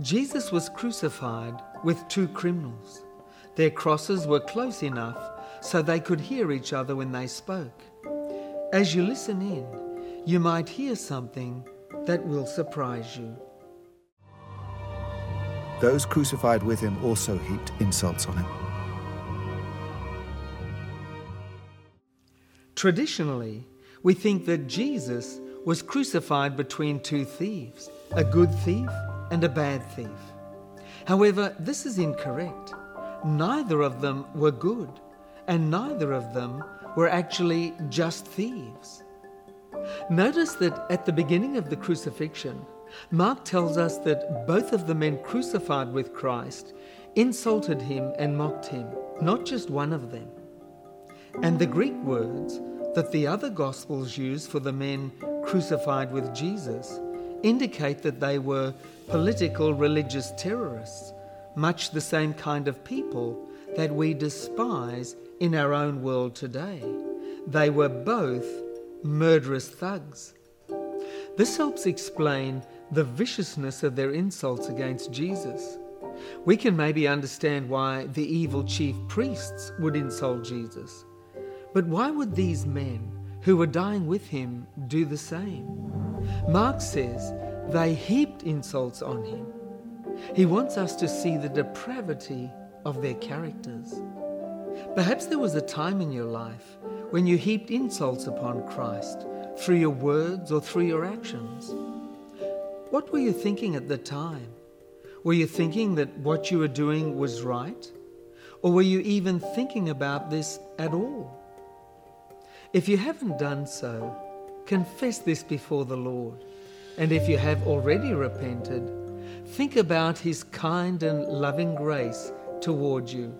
Jesus was crucified with two criminals. Their crosses were close enough so they could hear each other when they spoke. As you listen in, you might hear something that will surprise you. Those crucified with him also heaped insults on him. Traditionally, we think that Jesus was crucified between two thieves, a good thief and a bad thief. However, this is incorrect. Neither of them were good, and neither of them were actually just thieves. Notice that at the beginning of the crucifixion, Mark tells us that both of the men crucified with Christ insulted him and mocked him, not just one of them. And the Greek words that the other Gospels use for the men crucified with Jesus indicate that they were political religious terrorists, much the same kind of people that we despise in our own world today. They were both murderous thugs. This helps explain the viciousness of their insults against Jesus. We can maybe understand why the evil chief priests would insult Jesus. But why would these men who were dying with him do the same? Mark says they heaped insults on him. He wants us to see the depravity of their characters. Perhaps there was a time in your life when you heaped insults upon Christ through your words or through your actions. What were you thinking at the time? Were you thinking that what you were doing was right? Or were you even thinking about this at all? If you haven't done so, confess this before the Lord. And if you have already repented, think about His kind and loving grace toward you